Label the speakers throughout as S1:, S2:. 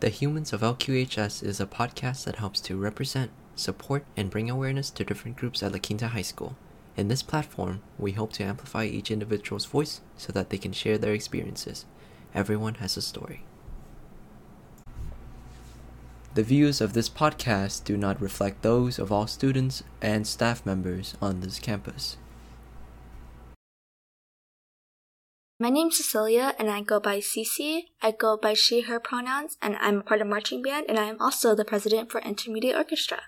S1: The Humans of LQHS is a podcast that helps to represent, support, and bring awareness to different groups at La Quinta High School. In this platform, we hope to amplify each individual's voice so that they can share their experiences. Everyone has a story. The views of this podcast do not reflect those of all students and staff members on this campus.
S2: My name's Cecilia, and I go by Cece. I go by she, her pronouns, and I'm a part of marching band, and I am also the president for Intermediate Orchestra.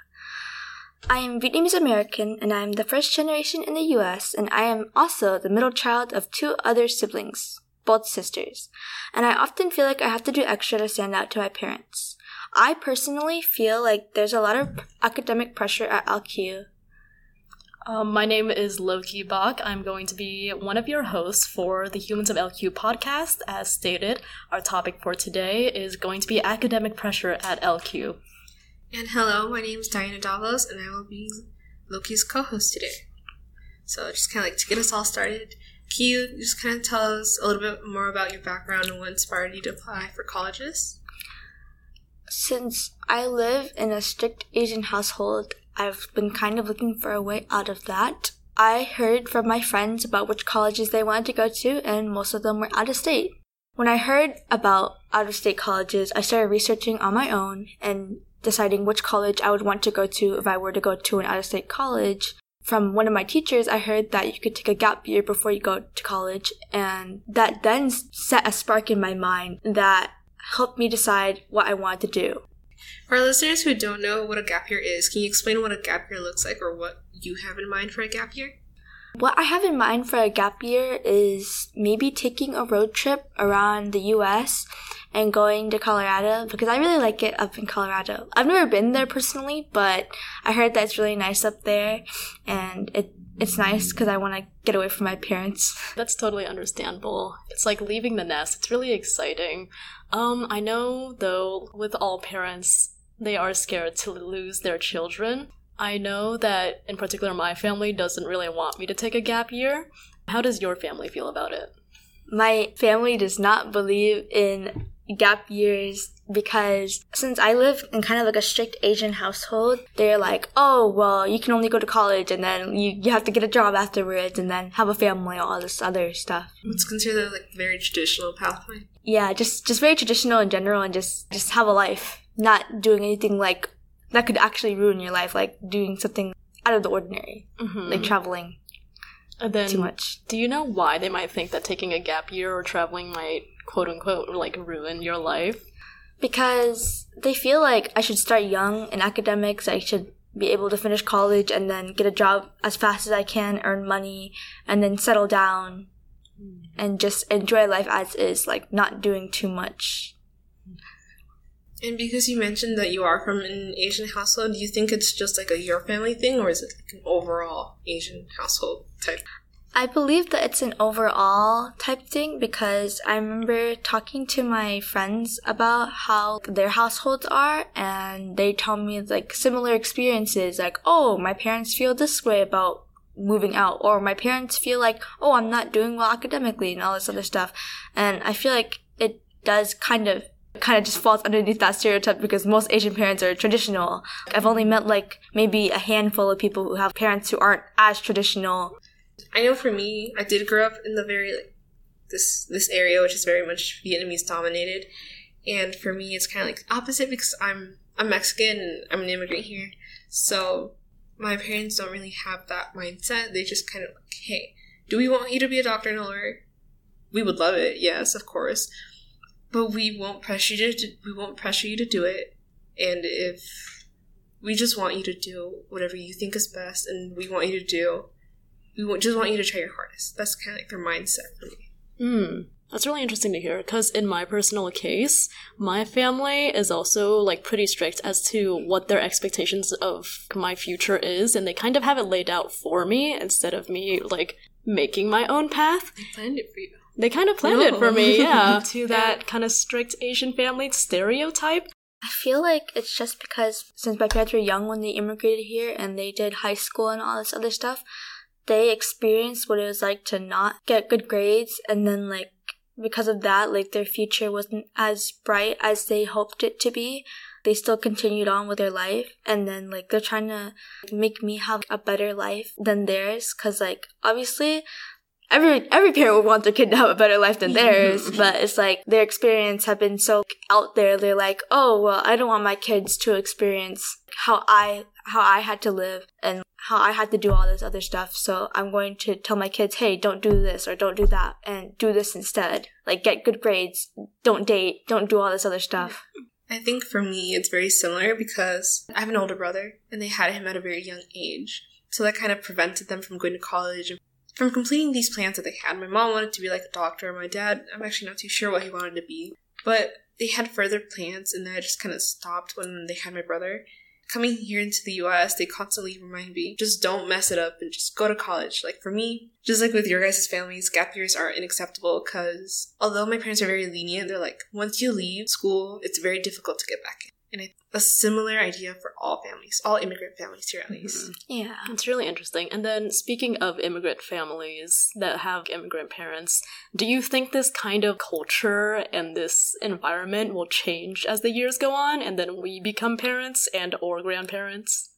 S2: I am Vietnamese American, and I am the first generation in the U.S., and I am also the middle child of two other siblings, both sisters. And I often feel like I have to do extra to stand out to my parents. I personally feel like there's a lot of academic pressure at LQ,
S3: um, my name is Loki Bach. I'm going to be one of your hosts for the Humans of LQ podcast. As stated, our topic for today is going to be academic pressure at LQ.
S4: And hello, my name is Dayana Davalos, and I will be Loki's co host today. So, just kind of like to get us all started, can you just kind of tell us a little bit more about your background and what inspired you to apply for colleges?
S2: Since I live in a strict Asian household, I've been kind of looking for a way out of that. I heard from my friends about which colleges they wanted to go to, and most of them were out of state. When I heard about out of state colleges, I started researching on my own and deciding which college I would want to go to if I were to go to an out of state college. From one of my teachers, I heard that you could take a gap year before you go to college, and that then set a spark in my mind that helped me decide what I wanted to do.
S4: For our listeners who don't know what a gap year is, can you explain what a gap year looks like or what you have in mind for a gap year?
S2: What I have in mind for a gap year is maybe taking a road trip around the US and going to Colorado because I really like it up in Colorado. I've never been there personally, but I heard that it's really nice up there and it it's nice because I want to get away from my parents.
S3: That's totally understandable. It's like leaving the nest. It's really exciting. Um, I know though, with all parents, they are scared to lose their children. I know that in particular my family doesn't really want me to take a gap year. How does your family feel about it?
S2: My family does not believe in gap years because since I live in kind of like a strict Asian household, they're like, oh, well, you can only go to college and then you, you have to get a job afterwards and then have a family, all this other stuff.
S4: It's considered like very traditional pathway.
S2: Yeah, just, just very traditional in general and just, just have a life, not doing anything like that could actually ruin your life, like doing something out of the ordinary, mm-hmm. like traveling. And then, too much.
S3: Do you know why they might think that taking a gap year or traveling might quote unquote like ruin your life?
S2: Because they feel like I should start young in academics, I should be able to finish college and then get a job as fast as I can, earn money, and then settle down and just enjoy life as is, like not doing too much.
S4: And because you mentioned that you are from an Asian household, do you think it's just like a your family thing or is it like an overall Asian household type?
S2: I believe that it's an overall type thing because I remember talking to my friends about how their households are and they tell me like similar experiences like, oh, my parents feel this way about moving out or my parents feel like, oh, I'm not doing well academically and all this other stuff. And I feel like it does kind of kind of just falls underneath that stereotype because most Asian parents are traditional. I've only met like maybe a handful of people who have parents who aren't as traditional
S4: I know for me, I did grow up in the very like this this area, which is very much Vietnamese dominated, and for me, it's kind of like opposite because I'm I'm Mexican and I'm an immigrant here, so my parents don't really have that mindset. They just kind of like, hey, do we want you to be a doctor and a lawyer? We would love it, yes, of course, but we won't pressure you to we won't pressure you to do it, and if we just want you to do whatever you think is best, and we want you to do we just want you to try your hardest. That's kind of like their mindset for me.
S3: Hmm. That's really interesting to hear because in my personal case, my family is also like pretty strict as to what their expectations of my future is, and they kind of have it laid out for me instead of me like making my own path.
S4: They planned it for you.
S3: They kind of planned no. it for me, yeah, to that kind of strict Asian family stereotype.
S2: I feel like it's just because since my parents were young when they immigrated here and they did high school and all this other stuff, they experienced what it was like to not get good grades and then like because of that, like their future wasn't as bright as they hoped it to be. They still continued on with their life, and then like they're trying to make me have a better life than theirs. Cause like obviously, every every parent would want their kid to have a better life than mm-hmm. theirs, but it's like their experience have been so out there. They're like, oh well, I don't want my kids to experience how I how I had to live and how I had to do all this other stuff. So I'm going to tell my kids, hey, don't do this or don't do that and do this instead. Like get good grades, don't date, don't do all this other stuff.
S4: I think for me, it's very similar because I have an older brother and they had him at a very young age. So that kind of prevented them from going to college and from completing these plans that they had. My mom wanted to be like a doctor. My dad, I'm actually not too sure what he wanted to be. But they had further plans and then I just kind of stopped when they had my brother coming here into the US, they constantly remind me, just don't mess it up and just go to college. Like for me, just like with your guys' families, gap years are unacceptable because although my parents are very lenient, they're like, once you leave school, it's very difficult to get back in. And I, a similar idea for all families, all immigrant families here at least.
S2: Mm-hmm. Yeah.
S3: It's really interesting. And then, speaking of immigrant families that have immigrant parents, do you think this kind of culture and this environment will change as the years go on and then we become parents and or grandparents?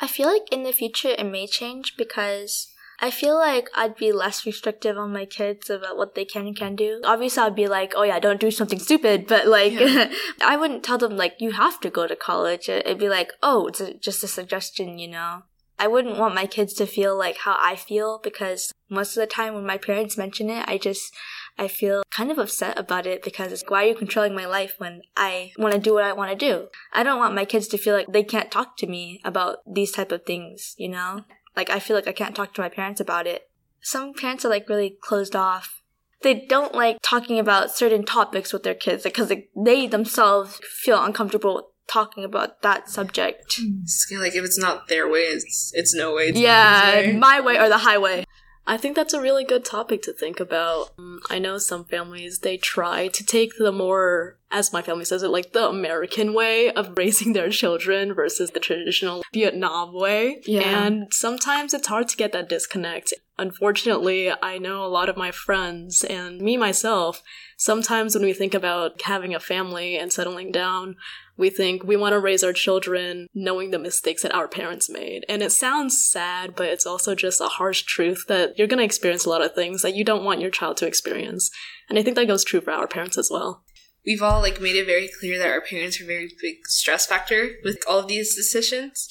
S2: I feel like in the future it may change because I feel like I'd be less restrictive on my kids about what they can and can do. Obviously, I'd be like, oh yeah, don't do something stupid, but like, yeah. I wouldn't tell them like, you have to go to college. It'd be like, oh, it's a, just a suggestion, you know? I wouldn't want my kids to feel like how I feel because most of the time when my parents mention it, I just, I feel kind of upset about it because it's why are you controlling my life when I want to do what I want to do? I don't want my kids to feel like they can't talk to me about these type of things, you know? Like, I feel like I can't talk to my parents about it. Some parents are like really closed off. They don't like talking about certain topics with their kids because like, they themselves feel uncomfortable talking about that subject.
S4: It's kind of like if it's not their way, it's it's no way. It's
S2: yeah,
S4: way.
S2: my way or the highway.
S3: I think that's a really good topic to think about. Um, I know some families, they try to take the more, as my family says it, like the American way of raising their children versus the traditional Vietnam way.
S2: Yeah.
S3: And sometimes it's hard to get that disconnect. Unfortunately, I know a lot of my friends and me myself, sometimes when we think about having a family and settling down, we think we want to raise our children knowing the mistakes that our parents made. And it sounds sad, but it's also just a harsh truth that you're going to experience a lot of things that you don't want your child to experience. And I think that goes true for our parents as well.
S4: We've all like made it very clear that our parents are a very big stress factor with all of these decisions.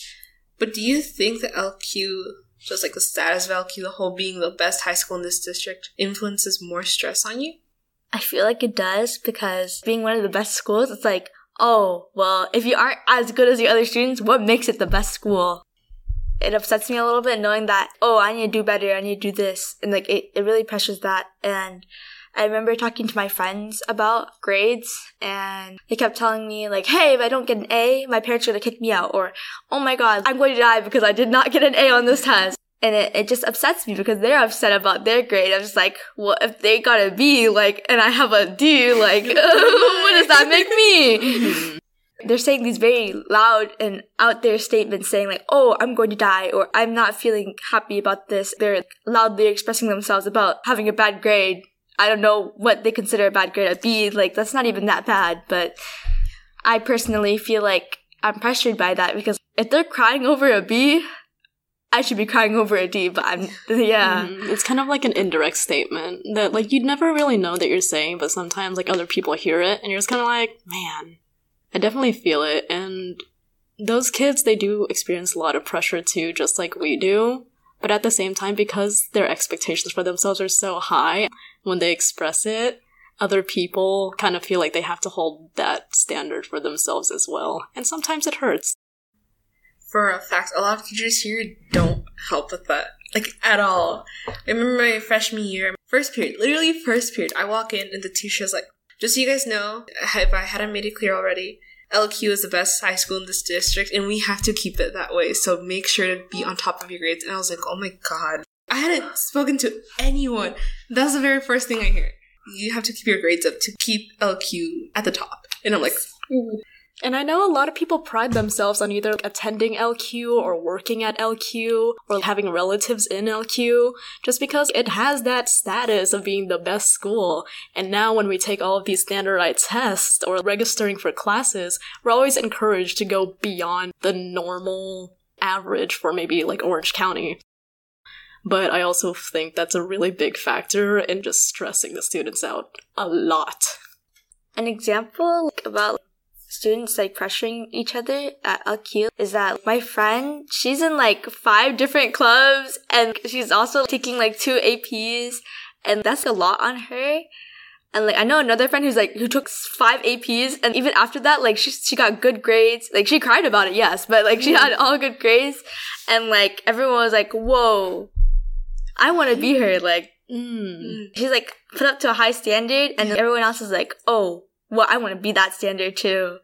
S4: But do you think that LQ, just like the status of LQ, the whole being the best high school in this district, influences more stress on you?
S2: I feel like it does because being one of the best schools, it's like, oh, well, if you aren't as good as the other students, what makes it the best school? It upsets me a little bit knowing that, oh, I need to do better, I need to do this. And like, it, it really pressures that. And I remember talking to my friends about grades and they kept telling me like, hey, if I don't get an A, my parents are gonna kick me out. Or, oh my god, I'm going to die because I did not get an A on this test and it, it just upsets me because they're upset about their grade. I'm just like, well, if they got a B, like, and I have a D, like, what does that make me? They're saying these very loud and out there statements saying like, oh, I'm going to die, or I'm not feeling happy about this. They're loudly expressing themselves about having a bad grade. I don't know what they consider a bad grade. A B, like, that's not even that bad, but I personally feel like I'm pressured by that because if they're crying over a B, I should be crying over a D, but I'm, yeah.
S3: Mm, it's kind of like an indirect statement that, like, you'd never really know that you're saying, but sometimes, like, other people hear it, and you're just kind of like, man, I definitely feel it. And those kids, they do experience a lot of pressure too, just like we do. But at the same time, because their expectations for themselves are so high, when they express it, other people kind of feel like they have to hold that standard for themselves as well. And sometimes it hurts
S4: for a fact, a lot of teachers here don't help with that. Like, at all. I remember my freshman year, first period, literally first period, I walk in and the teacher's like, just so you guys know, if I hadn't made it clear already, LQ is the best high school in this district and we have to keep it that way. So make sure to be on top of your grades. And I was like, oh my god. I hadn't spoken to anyone. That's the very first thing I hear. You have to keep your grades up to keep LQ at the top. And I'm like, Ooh.
S3: And I know a lot of people pride themselves on either attending LQ or working at LQ or having relatives in LQ just because it has that status of being the best school. And now when we take all of these standardized tests or registering for classes, we're always encouraged to go beyond the normal average for maybe like Orange County. But I also think that's a really big factor in just stressing the students out a lot.
S2: An example about students like pressuring each other at LQ is that my friend, she's in like five different clubs and she's also taking like two APs and that's a lot on her. And like I know another friend who's like who took five APs and even after that like she she got good grades. Like she cried about it, yes, but like she hmm. had all good grades and like everyone was like, "Whoa. I want to be her." Like
S3: Mm.
S2: she's like put up to a high standard and everyone else is like, "Oh, well, I want to be that standard too."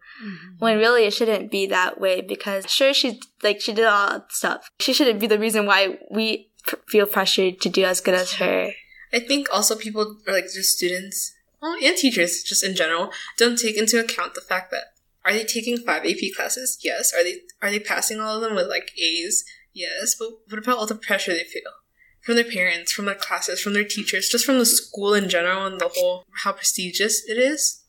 S2: When really it shouldn't be that way because sure she like she did all that stuff. She shouldn't be the reason why we pr- feel pressured to do as good as her.
S4: I think also people or like just students, well, and teachers just in general, don't take into account the fact that are they taking five AP classes? Yes. Are they are they passing all of them with like A's? Yes. But what about all the pressure they feel from their parents, from their classes, from their teachers, just from the school in general and the whole how prestigious it is?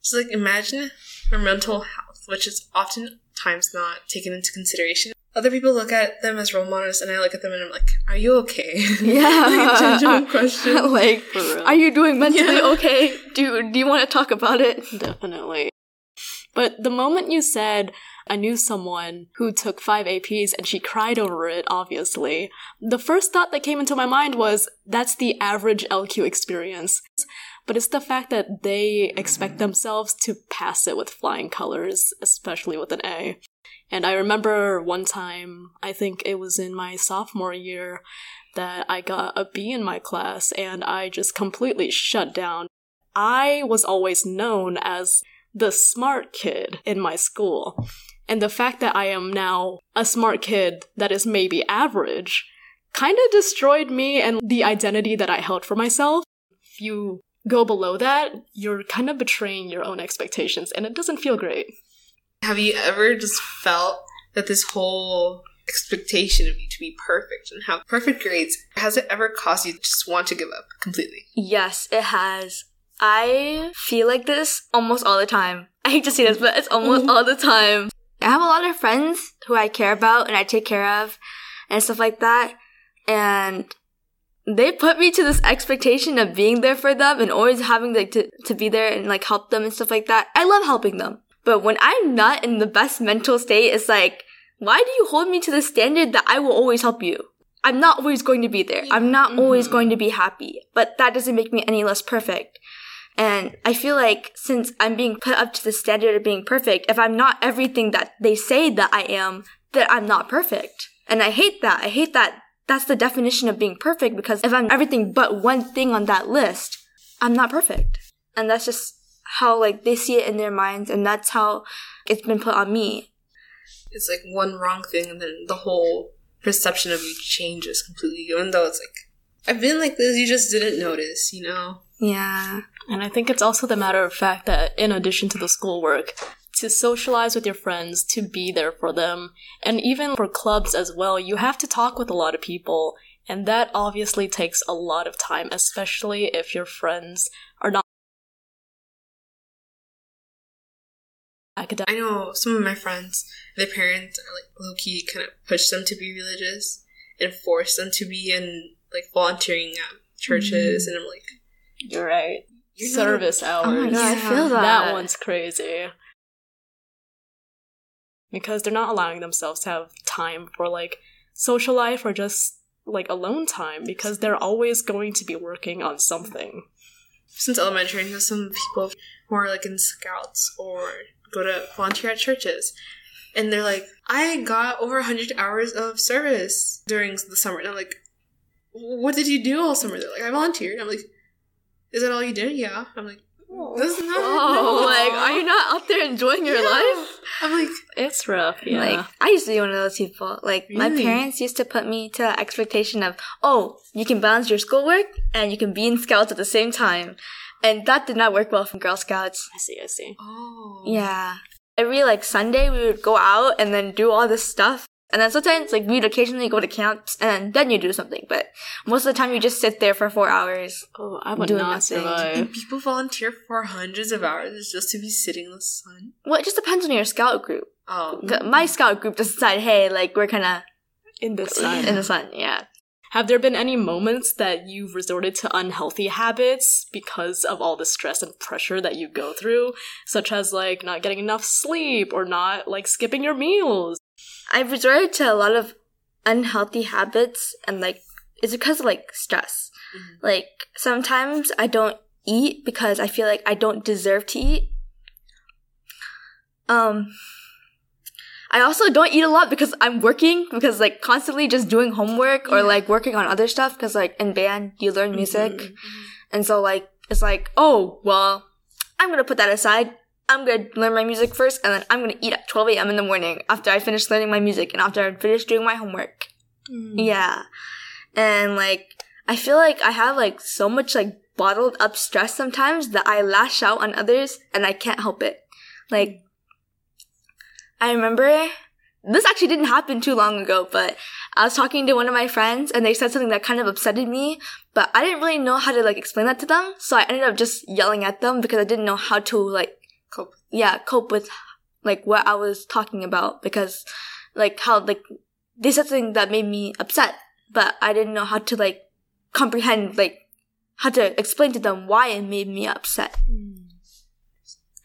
S4: So like imagine their mental health, which is oftentimes not taken into consideration. Other people look at them as role models, and I look at them and I'm like, "Are you okay?" like, a genuine question.
S2: like,
S3: For real.
S2: are you doing mentally
S4: Yeah.
S2: okay? Do do you want to talk about it?
S3: Definitely. But the moment you said, I knew someone who took five APs and she cried over it, obviously, the first thought that came into my mind was that's the average LQ experience. But it's the fact that they expect themselves to pass it with flying colors, especially with an A. And I remember one time, I think it was in my sophomore year, that I got a B in my class and I just completely shut down. I was always known as the smart kid in my school. And the fact that I am now a smart kid that is maybe average kind of destroyed me and the identity that I held for myself. If you go below that, you're kind of betraying your own expectations and it doesn't feel great.
S4: Have you ever just felt that this whole expectation of you to be perfect and have perfect grades has it ever caused you to just want to give up completely?
S2: Yes, it has. I feel like this almost all the time. I hate to say this, but it's almost mm-hmm. all the time. I have a lot of friends who I care about and I take care of and stuff like that. And they put me to this expectation of being there for them and always having like to, to be there and like help them and stuff like that. I love helping them. But when I'm not in the best mental state, it's like, why do you hold me to the standard that I will always help you? I'm not always going to be there. I'm not always mm-hmm. going to be happy, but that doesn't make me any less perfect. And I feel like since I'm being put up to the standard of being perfect, if I'm not everything that they say that I am, then I'm not perfect. And I hate that. I hate that that's the definition of being perfect because if I'm everything but one thing on that list, I'm not perfect. And that's just how like they see it in their minds and that's how it's been put on me.
S4: It's like one wrong thing and then the whole perception of you changes completely, even though it's like, I've been like this, you just didn't notice, you know?
S2: Yeah.
S3: And I think it's also the matter of fact that in addition to the schoolwork, to socialize with your friends, to be there for them, and even for clubs as well, you have to talk with a lot of people. And that obviously takes a lot of time, especially if your friends are not academic.
S4: I know some of my friends, their parents are like low key kind of push them to be religious and force them to be in like volunteering at churches, mm-hmm. and I'm like,
S3: You're right.
S4: You're not-
S3: Service
S2: Oh my
S3: hours.
S2: god, I feel that.
S3: That one's crazy. Because they're not allowing themselves to have time for like social life or just like alone time because they're always going to be working on something.
S4: since elementary, I know some people who are like in scouts or go to volunteer at churches. And they're like, I got over 100 hours of service during the summer. And I'm like, what did you do all summer? They're like, I volunteered. I'm like, is that all you did? Yeah. I'm like, oh. this is not.
S2: Oh,
S4: no.
S2: like, are you not out there enjoying your
S4: Yeah.
S2: life?
S4: I'm like,
S3: It's rough, yeah.
S2: Like, I used to be one of those people. Like, my parents used to put me to the expectation of, oh, you can balance your schoolwork and you can be in scouts at the same time. And that did not work well for Girl Scouts.
S3: I see, I see.
S4: oh.
S2: Yeah. every like Sunday we would go out and then do all this stuff. And then sometimes like we'd occasionally go to camps and then you do something. But most of the time you just sit there for four hours.
S3: Oh, I would
S2: Doing
S3: not
S2: nothing.
S3: survive.
S4: And people volunteer for hundreds of hours just to be sitting in the sun.
S2: Well, it just depends on your scout group.
S4: Oh,
S2: My scout group just decided, hey, like we're kind of
S3: In the sun.
S2: in the sun. Yeah.
S3: Have there been any moments that you've resorted to unhealthy habits because of all the stress and pressure that you go through, such as like not getting enough sleep or not like skipping your meals?
S2: I've resorted to a lot of unhealthy habits and like it's because of like stress. Mm-hmm. Like sometimes I don't eat because I feel like I don't deserve to eat. Um I also don't eat a lot because I'm working because like constantly just doing homework or like working on other stuff because like in band you learn mm-hmm, music. Mm-hmm, and so like it's like, oh, well, I'm gonna put that aside. I'm gonna learn my music first and then I'm gonna eat at 12 a.m. in the morning after I finish learning my music and after I finish doing my homework. Hmm. Yeah. And like, I feel like I have like so much like bottled up stress sometimes that I lash out on others and I can't help it. Like, I remember this actually didn't happen too long ago, but I was talking to one of my friends and they said something that kind of upsetted me, but I didn't really know how to like explain that to them. So I ended up just yelling at them because I didn't know how to like
S4: cope.
S2: yeah, cope with like what I was talking about because like how like they said something that made me upset, but I didn't know how to like comprehend like how to explain to them why it made me upset.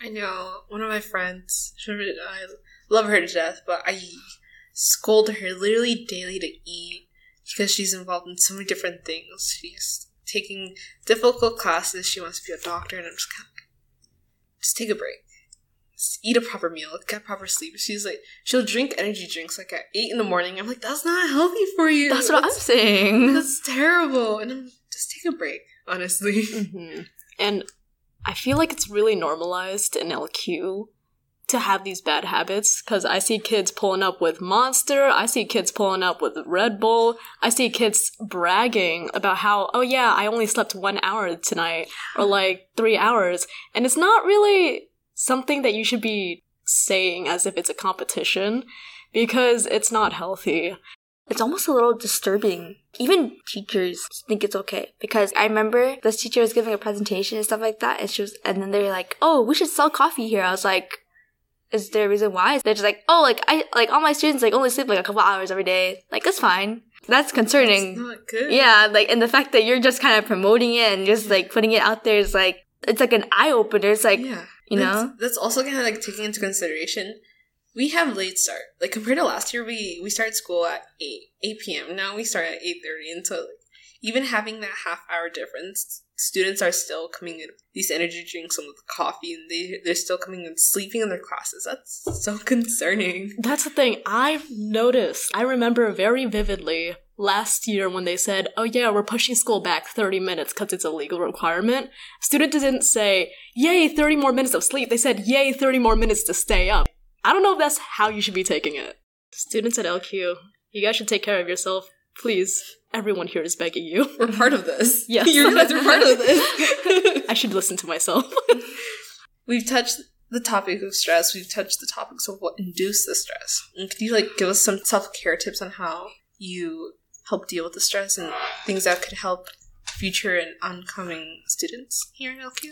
S4: I know one of my friends. I love her to death, but I scold her literally daily to eat because she's involved in so many different things. She's taking difficult classes. She wants to be a doctor, and I'm just kind of just take a break. Just eat a proper meal, get proper sleep. She's like, she'll drink energy drinks like at eight in the morning. I'm like, that's not healthy for you.
S2: That's what I'm saying.
S4: That's terrible. And I'm just take a break, honestly.
S3: hmm And I feel like it's really normalized in LQ to have these bad habits because I see kids pulling up with Monster, I see kids pulling up with Red Bull, I see kids bragging about how, oh yeah, I only slept one hour tonight or like three hours. And it's not really something that you should be saying as if it's a competition because it's not healthy.
S2: It's almost a little disturbing. Even teachers think it's okay because I remember this teacher was giving a presentation and stuff like that, and she was, and then they were like, "Oh, we should sell coffee here." I was like, "Is there a reason why?" They're just like, "Oh, like I like all my students like only sleep like a couple hours every day. Like that's fine. That's concerning."
S4: It's not good.
S2: Yeah, like and the fact that you're just kind of promoting it and just like putting it out there is like it's like an eye opener. It's like
S4: yeah.
S2: you
S4: that's,
S2: know?
S4: that's also kind of like taking into consideration. We have late start. Like compared to last year, we we start school at eight eight p.m. Now we start at eight thirty, and so like, even having that half hour difference, students are still coming in these energy drinks and with coffee, and they they're still coming and sleeping in their classes. That's so concerning.
S3: That's the thing. I've noticed. I remember very vividly last year when they said, oh yeah, we're pushing school back 30 minutes because it's a legal requirement. Students didn't say, yay, 30 more minutes of sleep. They said, yay, 30 more minutes to stay up. I don't know if that's how you should be taking it. Students at LQ, you guys should take care of yourself. Please. Everyone here is begging you.
S4: We're part of this.
S3: Yes.
S4: you guys are part of this.
S3: I should listen to myself.
S4: We've touched the topic of stress. We've touched the topics of what induce the stress. And could you like give us some self care tips on how you help deal with the stress and things that could help future and oncoming students here at LQ?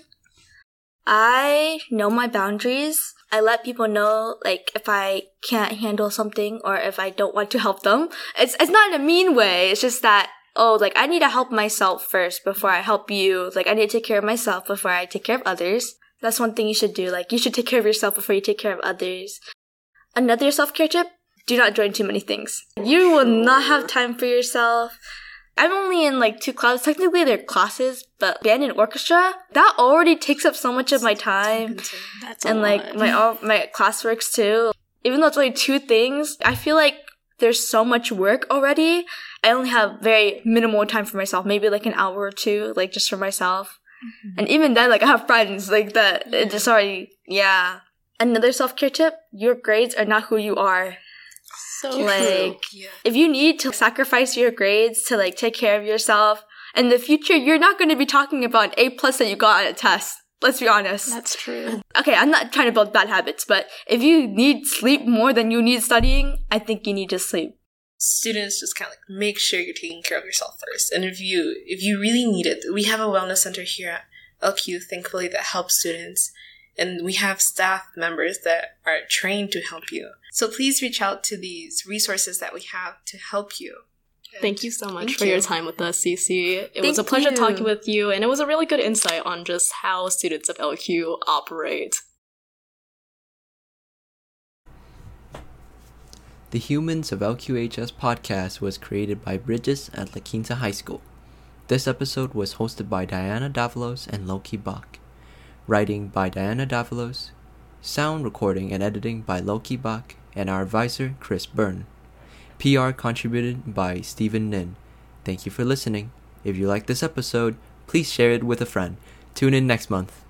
S2: I know my boundaries. I let people know like if I can't handle something or if I don't want to help them. It's it's not in a mean way. It's just that oh like I need to help myself first before I help you. Like I need to take care of myself before I take care of others. That's one thing you should do. Like you should take care of yourself before you take care of others. Another self-care tip, do not join too many things. You will not have time for yourself. I'm only in like two classes. Technically, they're classes, but band and orchestra that already takes up so much of my time,
S3: That's a
S2: and like
S3: lot.
S2: my all my classworks too. Even though it's only two things, I feel like there's so much work already. I only have very minimal time for myself. Maybe like an hour or two, like just for myself. Mm-hmm. And even then, like I have friends like that. It just already, yeah. Another self care tip: your grades are not who you are.
S3: So
S2: like
S4: yeah.
S2: if you need to sacrifice your grades to like take care of yourself in the future you're not going to be talking about an a plus that you got on a test Let's be honest.
S3: That's true.
S2: Okay, I'm not trying to build bad habits, but if you need sleep more than you need studying, I think you need to sleep.
S4: Students just kind of like make sure you're taking care of yourself first. And if you if you really need it, we have a wellness center here at LQ, thankfully, that helps students. And we have staff members that are trained to help you. So please reach out to these resources that we have to help you.
S3: Thank you so much
S2: Thank
S3: for your time with us, Cece. It was a pleasure
S2: you.
S3: talking with you, and it was a really good insight on just how students of LQ operate.
S1: The Humans of LQHS podcast was created by Bridges at La Quinta High School. This episode was hosted by Dayana Davalos and Loki Bach. Writing by Dayana Davalos. Sound recording and editing by Loki Bach and our advisor, Chris Burton. PR contributed by Steven Ninh. Thank you for listening. If you like this episode, please share it with a friend. Tune in next month.